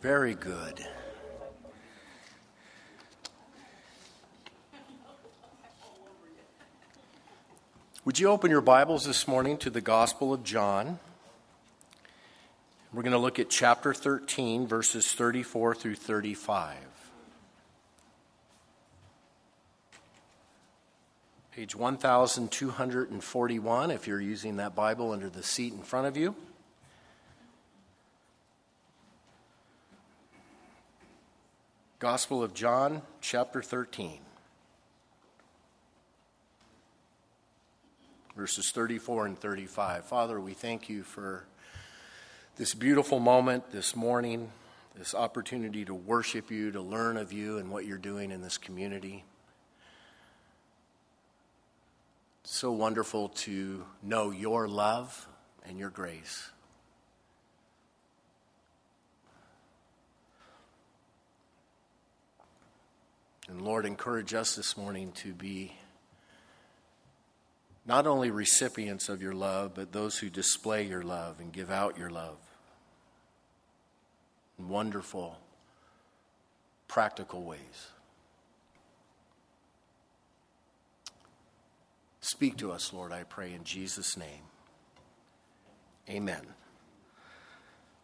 Very good. Would you open your Bibles this morning to the Gospel of John? We're going to look at chapter 13, verses 34 through 35. Page 1241, if you're using that Bible under the seat in front of you. Gospel of John, chapter 13, verses 34 and 35. Father, we thank you for this beautiful moment this morning, this opportunity to worship you, to learn of you and what you're doing in this community. so wonderful to know your love and your grace. And Lord, encourage us this morning to be not only recipients of your love, but those who display your love and give out your love in wonderful, practical ways. Speak to us, Lord, I pray, in Jesus' name. Amen.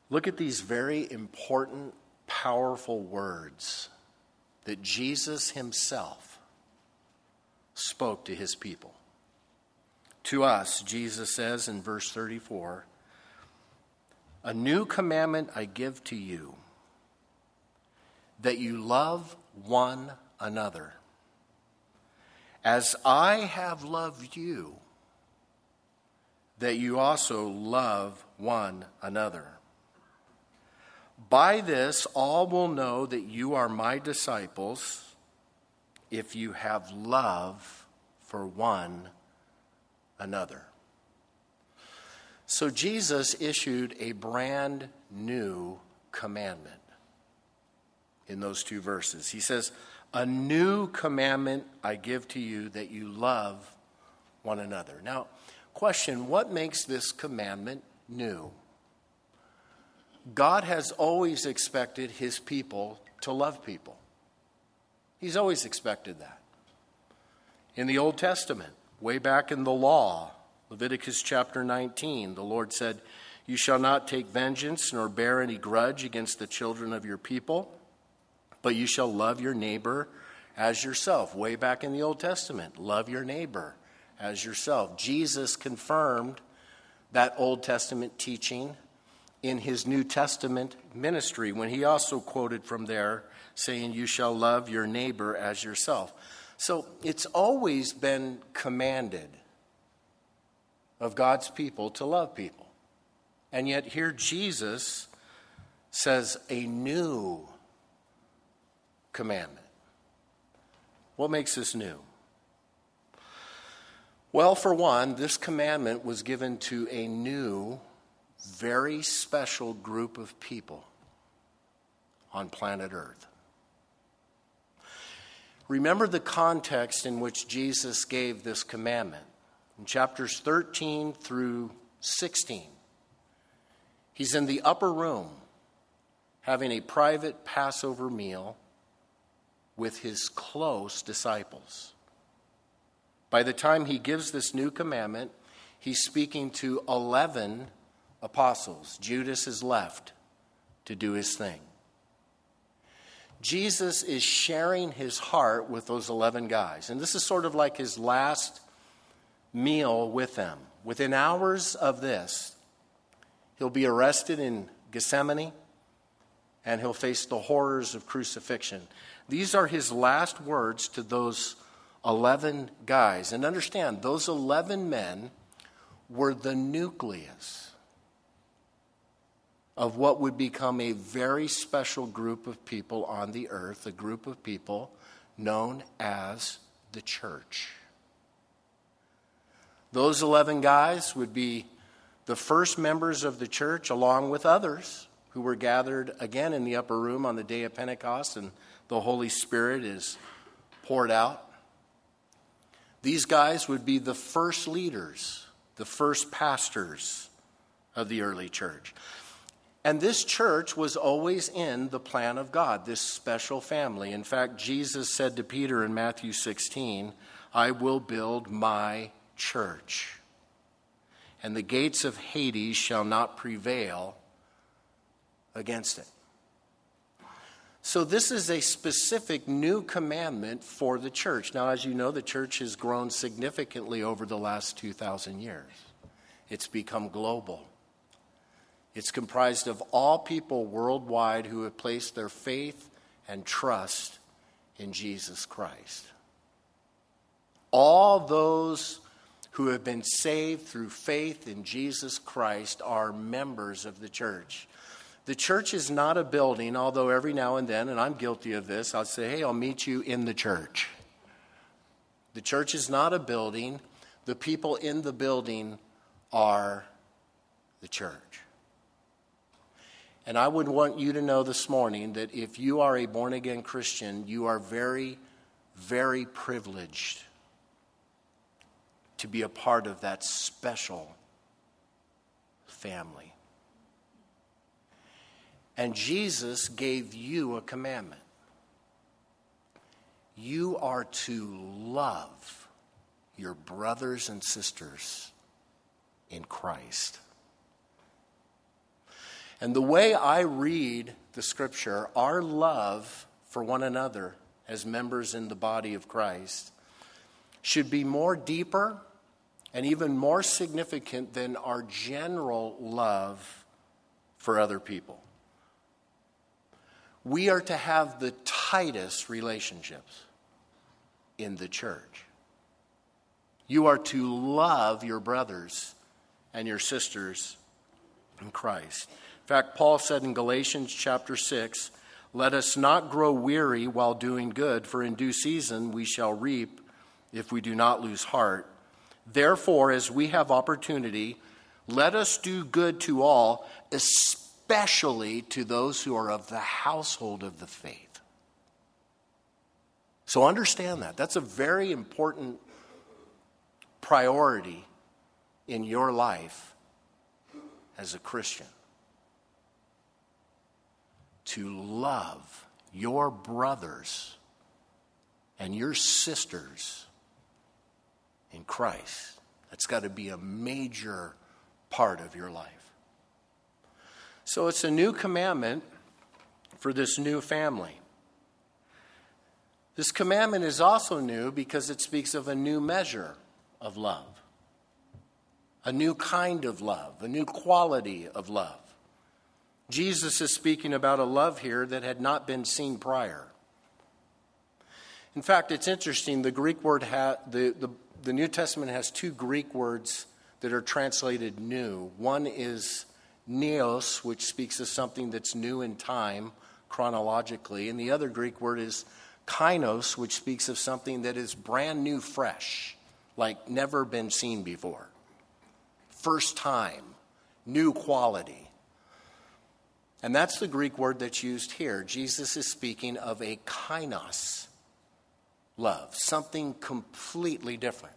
Look at these very important, powerful words that Jesus himself spoke to his people. To us, Jesus says in verse 34 A new commandment I give to you, that you love one another. As I have loved you, that you also love one another. By this, all will know that you are my disciples if you have love for one another. So, Jesus issued a brand new commandment in those two verses. He says, A new commandment I give to you that you love one another. Now, question what makes this commandment new? God has always expected his people to love people. He's always expected that. In the Old Testament, way back in the law, Leviticus chapter 19, the Lord said, You shall not take vengeance nor bear any grudge against the children of your people, but you shall love your neighbor as yourself. Way back in the Old Testament, love your neighbor as yourself. Jesus confirmed that Old Testament teaching in his New Testament ministry when he also quoted from there saying, You shall love your neighbor as yourself. So it's always been commanded of God's people to love people. And yet here Jesus says a new commandment. What makes this new? Well, for one, this commandment was given to a new very special group of people on planet Earth. Remember the context in which Jesus gave this commandment. In chapters 13 through 16, he's in the upper room having a private Passover meal with his close disciples. By the time he gives this new commandment, he's speaking to 11 apostles. Judas is left to do his thing. Jesus is sharing his heart with those 11 guys. And this is sort of like his last meal with them. Within hours of this, he'll be arrested in Gethsemane and he'll face the horrors of crucifixion. These are his last words to those 11 guys. And understand, those 11 men were the nucleus of what would become a very special group of people on the earth, a group of people known as the church. Those 11 guys would be the first members of the church, along with others who were gathered again in the upper room on the day of Pentecost, and the Holy Spirit is poured out. These guys would be the first leaders, the first pastors of the early church. And this church was always in the plan of God, this special family. In fact, Jesus said to Peter in Matthew 16, I will build my church, and the gates of Hades shall not prevail against it. So, this is a specific new commandment for the church. Now, as you know, the church has grown significantly over the last 2,000 years, it's become global. It's comprised of all people worldwide who have placed their faith and trust in Jesus Christ. All those who have been saved through faith in Jesus Christ are members of the church. The church is not a building, although every now and then, and I'm guilty of this, I'll say, hey, I'll meet you in the church. The church is not a building. The people in the building are the church. And I would want you to know this morning that if you are a born again Christian, you are very, very privileged to be a part of that special family. And Jesus gave you a commandment. You are to love your brothers and sisters in Christ. And the way I read the scripture, our love for one another as members in the body of Christ should be more deeper and even more significant than our general love for other people. We are to have the tightest relationships in the church. You are to love your brothers and your sisters in Christ. In fact, Paul said in Galatians chapter 6, Let us not grow weary while doing good, for in due season we shall reap if we do not lose heart. Therefore, as we have opportunity, let us do good to all, especially to those who are of the household of the faith. So understand that. That's a very important priority in your life as a Christian to love your brothers and your sisters in Christ. That's got to be a major part of your life. So it's a new commandment for this new family. This commandment is also new because it speaks of a new measure of love, a new kind of love, a new quality of love. Jesus is speaking about a love here that had not been seen prior. In fact, it's interesting. The Greek word, ha- the, the, the New Testament has two Greek words that are translated new. One is neos, which speaks of something that's new in time chronologically, and the other Greek word is kainos, which speaks of something that is brand new, fresh, like never been seen before. First time, new quality. And that's the Greek word that's used here. Jesus is speaking of a kainos love, something completely different.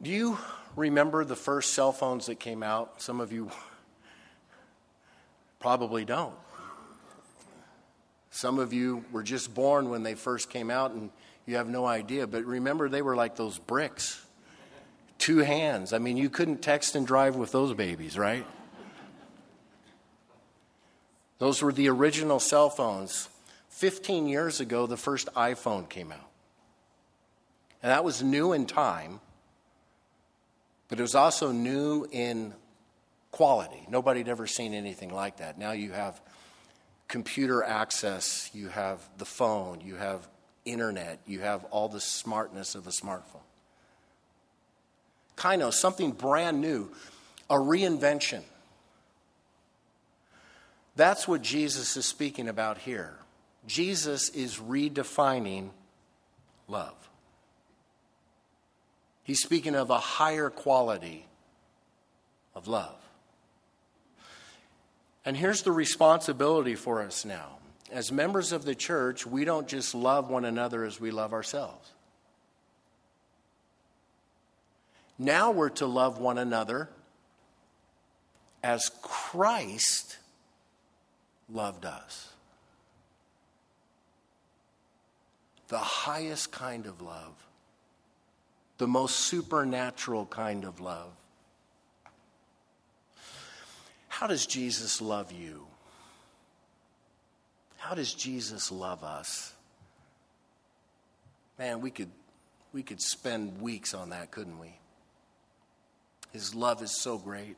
Do you remember the first cell phones that came out? Some of you probably don't. Some of you were just born when they first came out and you have no idea. But remember, they were like those bricks, two hands. I mean, you couldn't text and drive with those babies, right? Those were the original cell phones. 15 years ago, the first iPhone came out. And that was new in time, but it was also new in quality. Nobody had ever seen anything like that. Now you have computer access, you have the phone, you have internet, you have all the smartness of a smartphone. Kind of something brand new, a reinvention. That's what Jesus is speaking about here. Jesus is redefining love. He's speaking of a higher quality of love. And here's the responsibility for us now. As members of the church, we don't just love one another as we love ourselves. Now we're to love one another as Christ loved us. The highest kind of love, the most supernatural kind of love. How does Jesus love you? How does Jesus love us? Man, we could, we could spend weeks on that, couldn't we? His love is so great.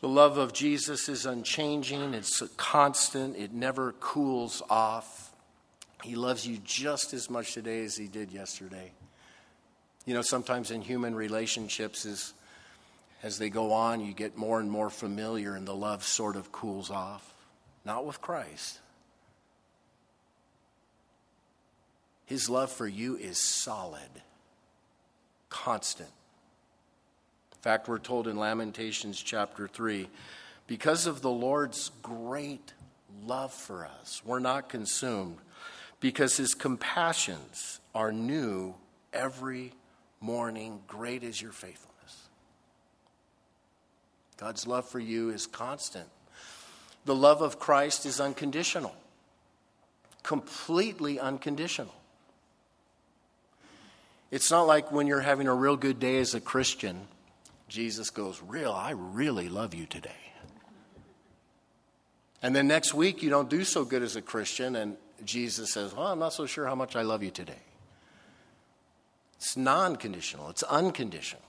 The love of Jesus is unchanging, it's constant, it never cools off. He loves you just as much today as he did yesterday. You know, sometimes in human relationships, as, as they go on, you get more and more familiar and the love sort of cools off not with Christ. His love for you is solid, constant. In fact, we're told in Lamentations chapter 3 because of the Lord's great love for us, we're not consumed, because his compassions are new every morning. Great is your faithfulness. God's love for you is constant. The love of Christ is unconditional, completely unconditional. It's not like when you're having a real good day as a Christian, Jesus goes, Real, I really love you today. And then next week, you don't do so good as a Christian, and Jesus says, Well, I'm not so sure how much I love you today. It's non conditional, it's unconditional.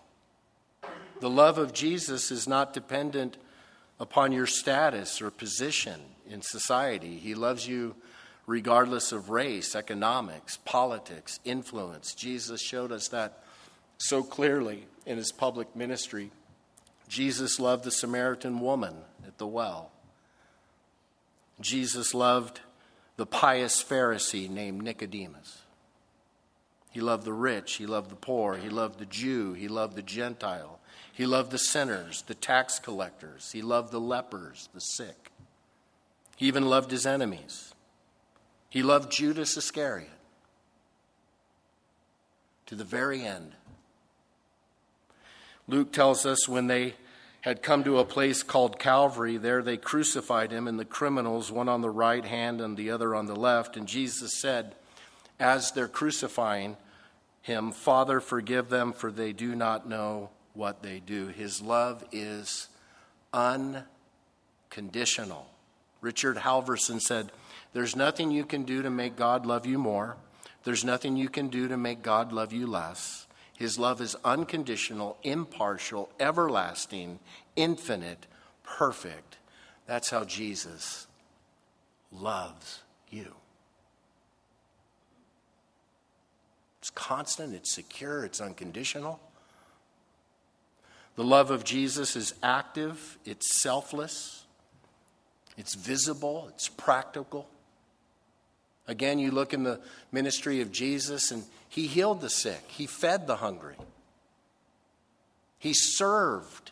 The love of Jesus is not dependent upon your status or position in society. He loves you regardless of race, economics, politics, influence. Jesus showed us that so clearly in his public ministry. Jesus loved the Samaritan woman at the well. Jesus loved the pious Pharisee named Nicodemus. He loved the rich, he loved the poor, he loved the Jew, he loved the Gentile. He loved the sinners, the tax collectors. He loved the lepers, the sick. He even loved his enemies. He loved Judas Iscariot to the very end. Luke tells us when they had come to a place called Calvary, there they crucified him and the criminals, one on the right hand and the other on the left. And Jesus said, as they're crucifying him, Father, forgive them, for they do not know what they do. His love is unconditional. Richard Halverson said, There's nothing you can do to make God love you more. There's nothing you can do to make God love you less. His love is unconditional, impartial, everlasting, infinite, perfect. That's how Jesus loves you. It's constant, it's secure, it's unconditional. The love of Jesus is active, it's selfless, it's visible, it's practical. Again, you look in the ministry of Jesus, and he healed the sick, he fed the hungry, he served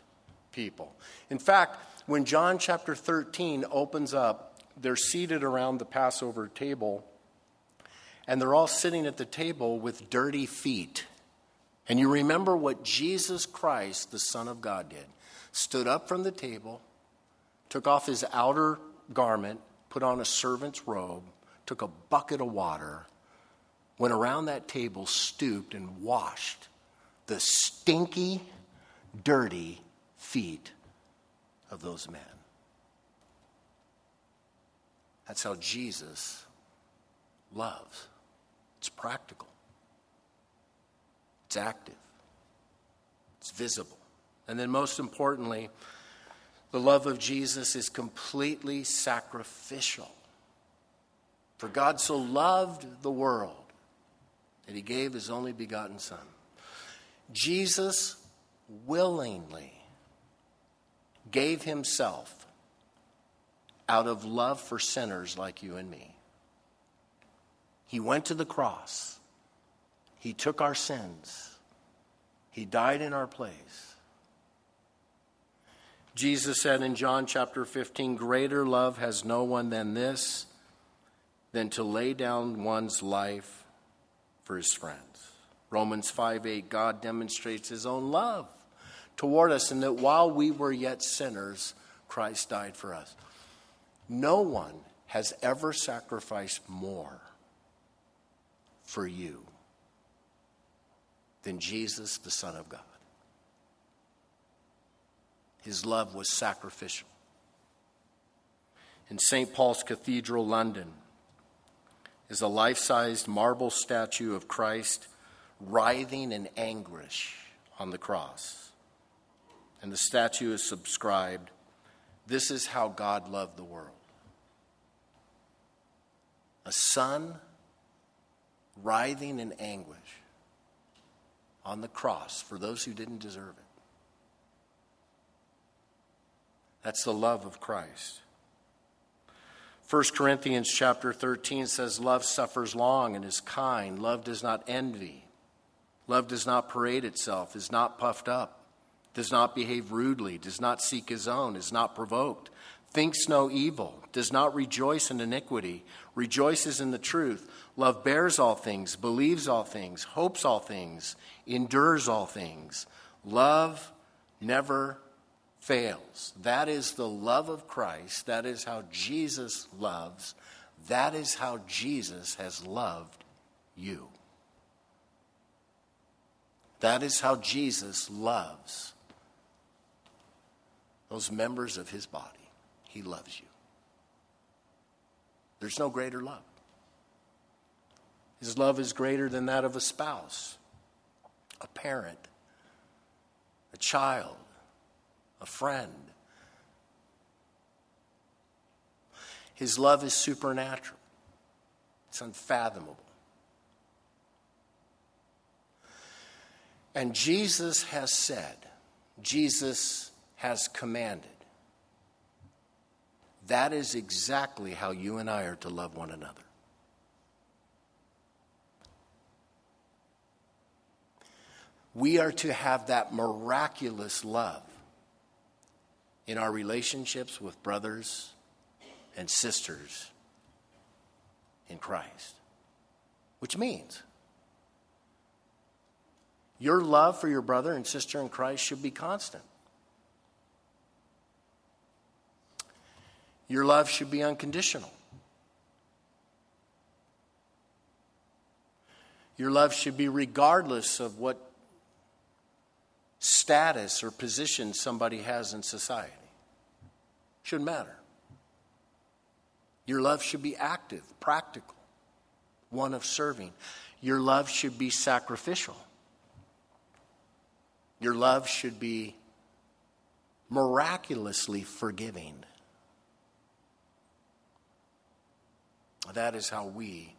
people. In fact, when John chapter 13 opens up, they're seated around the Passover table, and they're all sitting at the table with dirty feet. And you remember what Jesus Christ, the Son of God, did stood up from the table, took off his outer garment, put on a servant's robe, took a bucket of water, went around that table, stooped, and washed the stinky, dirty feet of those men. That's how Jesus loves. It's practical. It's active, it's visible. And then, most importantly, the love of Jesus is completely sacrificial. For God so loved the world that he gave his only begotten Son. Jesus willingly gave himself out of love for sinners like you and me. He went to the cross he took our sins, He died in our place. Jesus said in John chapter 15, Greater love has no one than this, than to lay down one's life for his friends. Romans 5 8, God demonstrates his own love toward us, in that while we were yet sinners, Christ died for us. No one has ever sacrificed more for you than Jesus, the Son of God. His love was sacrificial. In St. Paul's Cathedral, London, is a life sized marble statue of Christ writhing in anguish on the cross. And the statue is subscribed This is how God loved the world. A son writhing in anguish on the cross for those who didn't deserve it. That's the love of Christ. 1 Corinthians chapter 13 says, Love suffers long and is kind. Love does not envy. Love does not parade itself, is not puffed up, does not behave rudely, does not seek his own, is not provoked, thinks no evil, does not rejoice in iniquity, rejoices in the truth. Love bears all things, believes all things, hopes all things, endures all things. Love never fails. That is the love of Christ. That is how Jesus loves. That is how Jesus has loved you. That is how Jesus loves those members of his body. He loves you. There's no greater love. His love is greater than that of a spouse, a parent, a child, a friend. His love is supernatural, it's unfathomable. And Jesus has said, Jesus has commanded. That is exactly how you and I are to love one another. We are to have that miraculous love in our relationships with brothers and sisters in Christ. Which means your love for your brother and sister in Christ should be constant. Your love should be unconditional. Your love should be regardless of what status or position somebody has in society. Shouldn't matter. Your love should be active, practical, one of serving. Your love should be sacrificial. Your love should be miraculously forgiving. That is how we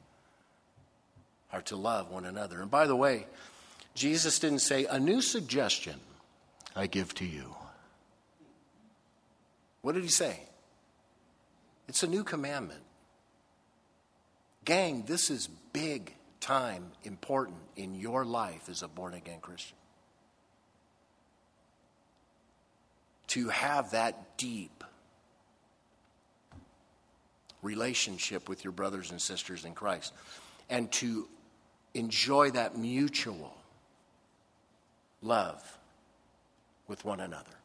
are to love one another. And by the way, Jesus didn't say, A new suggestion I give to you. What did he say? It's a new commandment. Gang, this is big time important in your life as a born again Christian. To have that deep relationship with your brothers and sisters in Christ and to enjoy that mutual love with one another.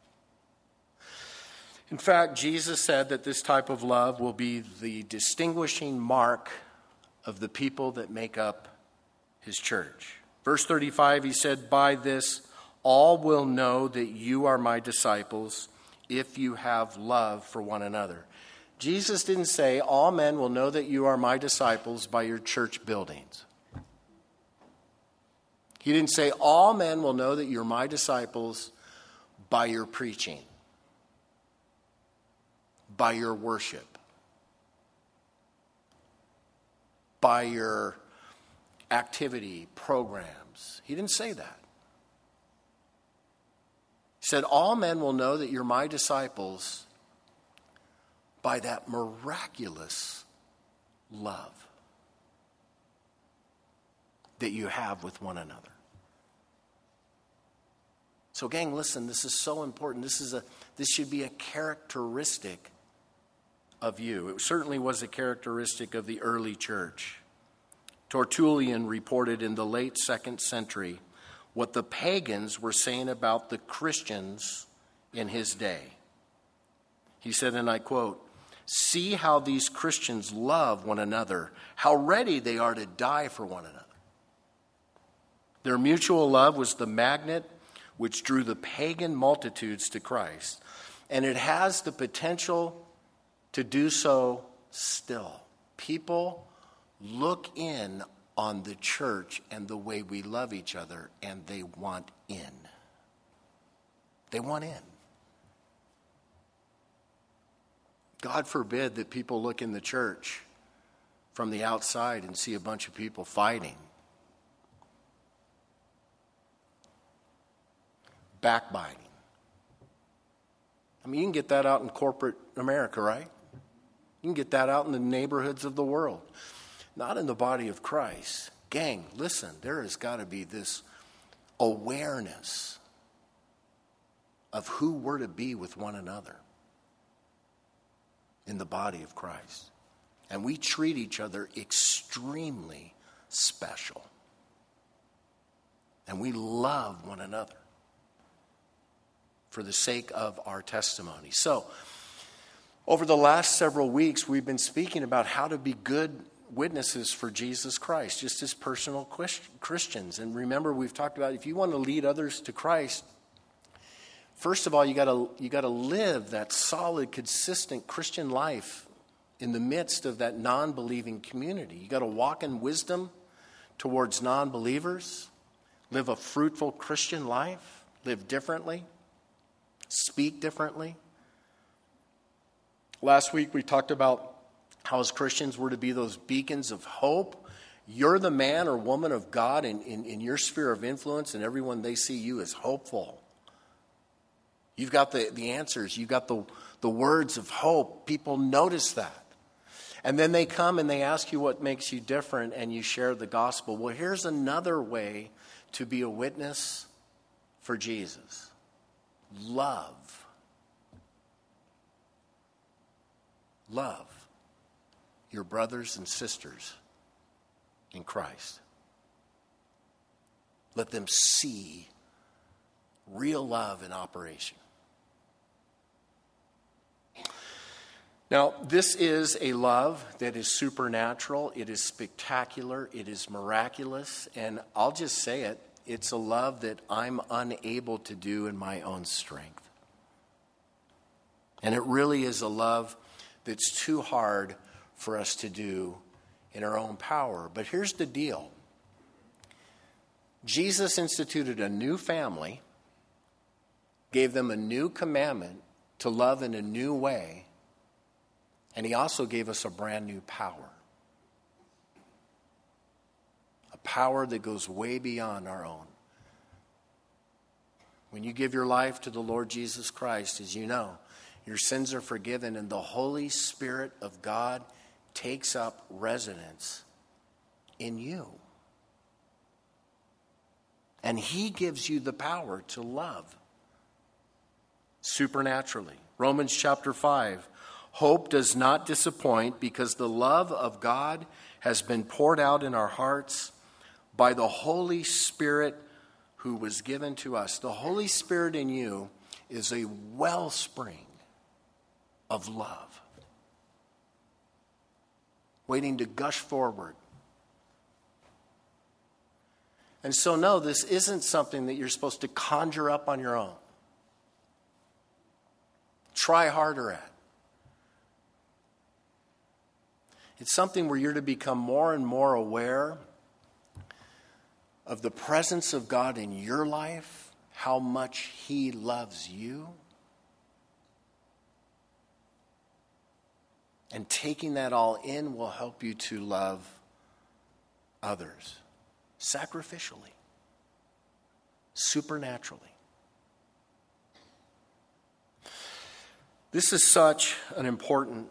In fact, Jesus said that this type of love will be the distinguishing mark of the people that make up his church. Verse 35, he said, By this all will know that you are my disciples if you have love for one another. Jesus didn't say, All men will know that you are my disciples by your church buildings. He didn't say, All men will know that you're my disciples by your preaching, by your worship, by your activity programs. He didn't say that. He said, All men will know that you're my disciples by that miraculous love that you have with one another. So, gang, listen, this is so important. This, is a, this should be a characteristic of you. It certainly was a characteristic of the early church. Tertullian reported in the late second century what the pagans were saying about the Christians in his day. He said, and I quote, See how these Christians love one another, how ready they are to die for one another. Their mutual love was the magnet which drew the pagan multitudes to Christ, and it has the potential to do so still. People look in on the church and the way we love each other, and they want in. They want in. God forbid that people look in the church from the outside and see a bunch of people fighting, backbiting. I mean, you can get that out in corporate America, right? You can get that out in the neighborhoods of the world, not in the body of Christ. Gang, listen, there has got to be this awareness of who we're to be with one another in the body of Christ. And we treat each other extremely special. And we love one another for the sake of our testimony. So, over the last several weeks, we've been speaking about how to be good witnesses for Jesus Christ, just as personal Christians. And remember, we've talked about if you want to lead others to Christ, first of all, you got to you got to live that solid, consistent Christian life in the midst of that non-believing community. You got to walk in wisdom towards non-believers, live a fruitful Christian life, live differently, speak differently. Last week we talked about how, as Christians, we're to be those beacons of hope. You're the man or woman of God in, in, in your sphere of influence, and everyone they see you as hopeful. You've got the, the answers, you've got the, the words of hope. People notice that. And then they come and they ask you what makes you different, and you share the gospel. Well, here's another way to be a witness for Jesus love. Love your brothers and sisters in Christ. Let them see real love in operation. Now, this is a love that is supernatural, it is spectacular, it is miraculous, and I'll just say it it's a love that I'm unable to do in my own strength. And it really is a love that's too hard for us to do in our own power. But here's the deal Jesus instituted a new family, gave them a new commandment to love in a new way, and he also gave us a brand new power. A power that goes way beyond our own. When you give your life to the Lord Jesus Christ, as you know, your sins are forgiven, and the Holy Spirit of God takes up residence in you. And He gives you the power to love supernaturally. Romans chapter 5 Hope does not disappoint because the love of God has been poured out in our hearts by the Holy Spirit who was given to us. The Holy Spirit in you is a wellspring of love, waiting to gush forward. And so, no, this isn't something that you're supposed to conjure up on your own. Try harder at. It's something where you're to become more and more aware of the presence of God in your life, how much He loves you. And taking that all in will help you to love others sacrificially, supernaturally. This is such an important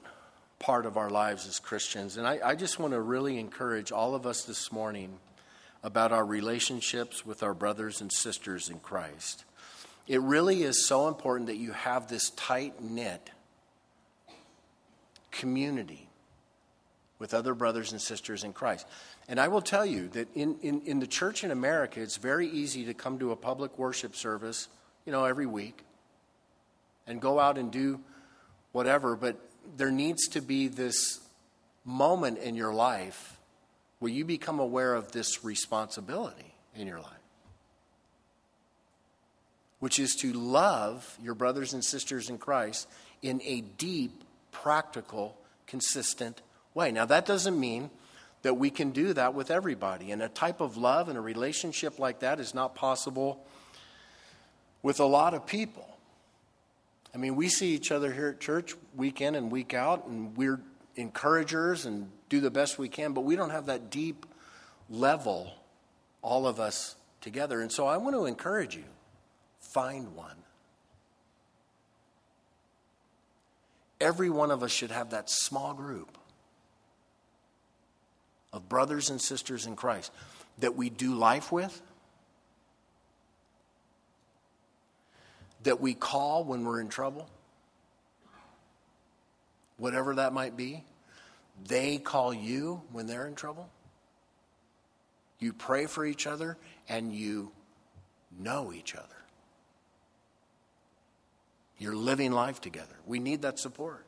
part of our lives as Christians. And I, I, just want to really encourage all of us this morning about our relationships with our brothers and sisters in Christ. It really is so important that you have this tight knit community with other brothers and sisters in Christ. And I will tell you that in, in, in the church in America, it's very easy to come to a public worship service, you know, every week and go out and do whatever, but there needs to be this moment in your life where you become aware of this responsibility in your life, which is to love your brothers and sisters in Christ in a deep, practical, consistent way. Now, that doesn't mean that we can do that with everybody. And a type of love and a relationship like that is not possible with a lot of people. I mean, we see each other here at church week in and week out, and we're encouragers and do the best we can, but we don't have that deep level, all of us together. And so I want to encourage you find one. Every one of us should have that small group of brothers and sisters in Christ that we do life with, that we call when we're in trouble, whatever that might be. They call you when they're in trouble. You pray for each other and you know each other. You're living life together. We need that support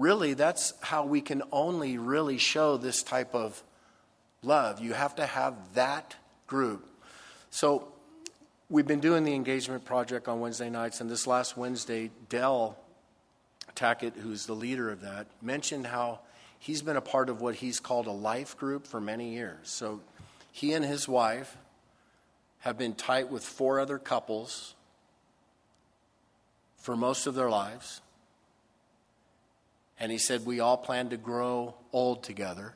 really, that's how we can only really show this type of love. You have to have that group. So, we've been doing the engagement project on Wednesday nights, and this last Wednesday, Del Tackett, who's the leader of that, mentioned how he's been a part of what he's called a life group for many years. So, he and his wife have been tight with four other couples for most of their lives. And he said, We all plan to grow old together.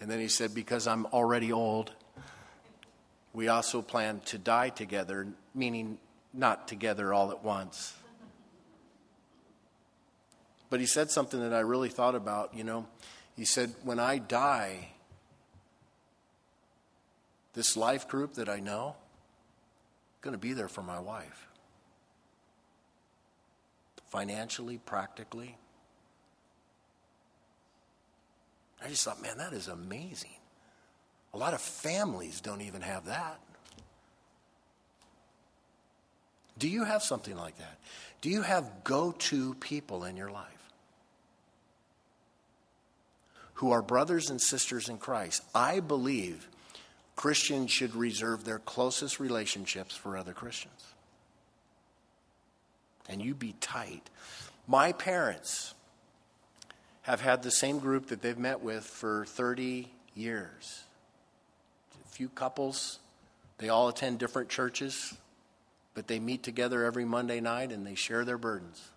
And then he said, Because I'm already old, we also plan to die together, meaning not together all at once. But he said something that I really thought about, you know. He said, When I die, this life group that I know, going to be there for my wife. Financially, practically. I just thought, man, that is amazing. A lot of families don't even have that. Do you have something like that? Do you have go to people in your life who are brothers and sisters in Christ? I believe Christians should reserve their closest relationships for other Christians. And you be tight. My parents have had the same group that they've met with for 30 years. A few couples, they all attend different churches, but they meet together every Monday night and they share their burdens.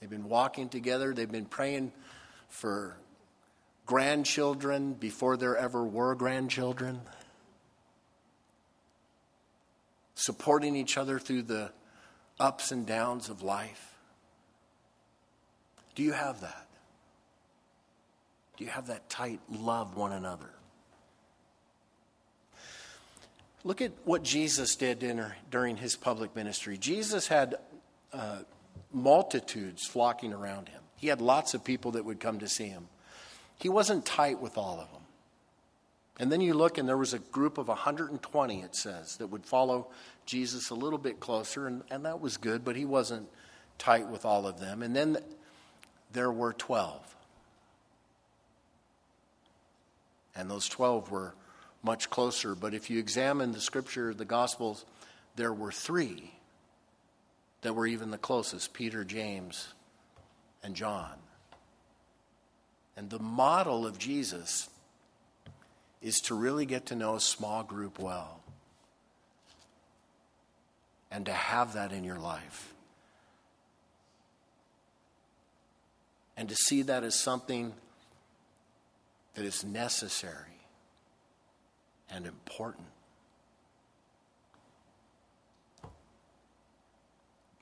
They've been walking together, they've been praying for grandchildren before there ever were grandchildren, supporting each other through the ups and downs of life. Do you have that? Do you have that tight love one another? Look at what Jesus did during his public ministry. Jesus had uh, multitudes flocking around him. He had lots of people that would come to see him. He wasn't tight with all of them. And then you look, and there was a group of 120, it says, that would follow Jesus a little bit closer, and, and that was good, but he wasn't tight with all of them. And then there were 12. And those 12 were much closer. But if you examine the scripture, the Gospels, there were three that were even the closest Peter, James, and John. And the model of Jesus is to really get to know a small group well and to have that in your life. and to see that as something that is necessary and important.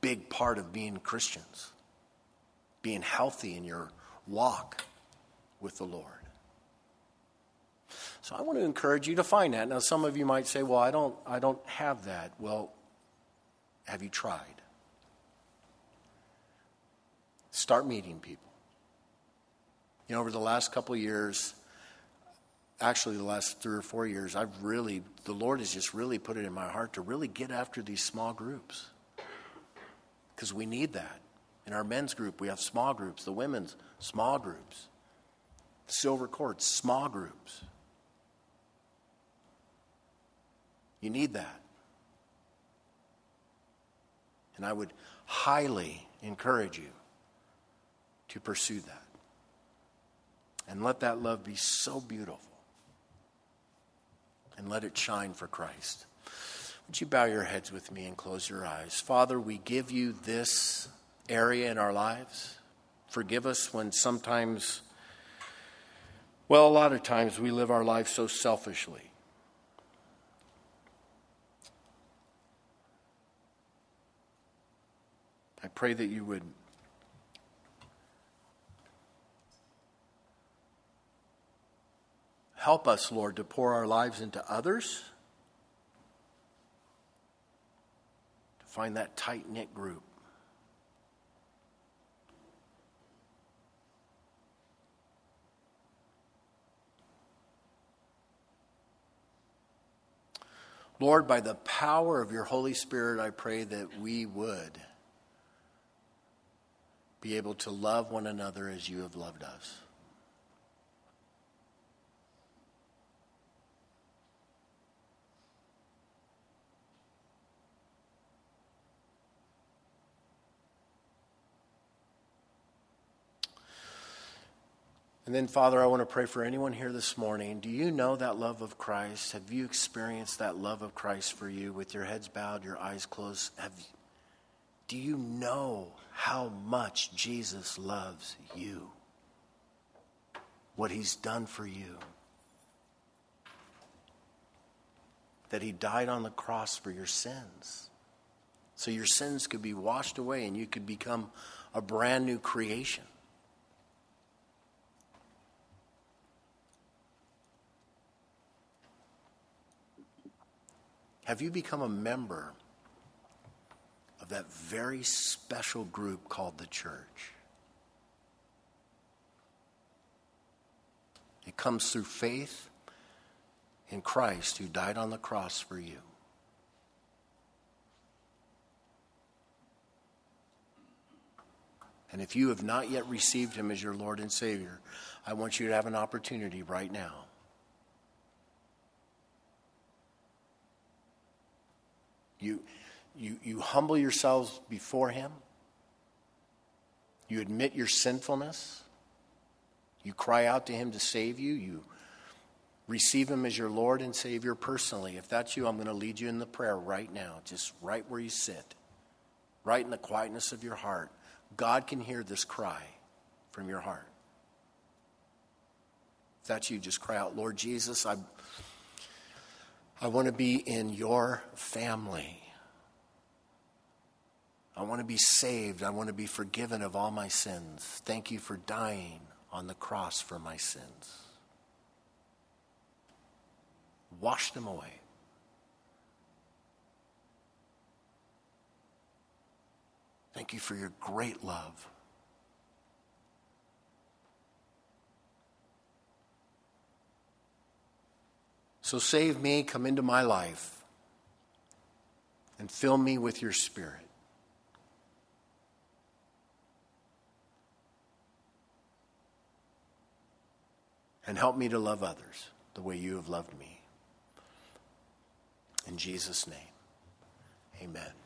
Big part of being Christians, being healthy in your walk with the Lord. So I want to encourage you to find that. Now some of you might say, "Well, I don't I don't have that." Well, have you tried? Start meeting people. You know, over the last couple years, actually the last three or four years, I've really, the Lord has just really put it in my heart to really get after these small groups. Because we need that. In our men's group, we have small groups, the women's, small groups. Silver Courts, small groups. You need that. And I would highly encourage you to pursue that. And let that love be so beautiful. And let it shine for Christ. Would you bow your heads with me and close your eyes? Father, we give you this area in our lives. Forgive us when sometimes, well, a lot of times we live our lives so selfishly. I pray that you would help us, Lord, to pour our lives into others, to find that tight knit group. Lord, by the power of your Holy Spirit, I pray that we would be able to love one another as you have loved us. And then, Father, I want to pray for anyone here this morning. Do you know that love of Christ? Have you experienced that love of Christ for you with your heads bowed, your eyes closed? Have, do you know how much Jesus loves you? What he's done for you? That he died on the cross for your sins. So your sins could be washed away and you could become a brand new creation. Have you become a member of that very special group called the church? It comes through faith in Christ who died on the cross for you. And if you have not yet received him as your Lord and Savior, I want you to have an opportunity right now You, you, you humble yourselves before Him. You admit your sinfulness. You cry out to Him to save you. You receive Him as your Lord and Savior personally. If that's you, I'm going to lead you in the prayer right now, just right where you sit, right in the quietness of your heart. God can hear this cry from your heart. If that's you, just cry out, Lord Jesus, I. I want to be in your family. I want to be saved. I want to be forgiven of all my sins. Thank you for dying on the cross for my sins. Wash them away. Thank you for your great love. So save me, come into my life, and fill me with your spirit. And help me to love others the way you have loved me. In Jesus' name, amen.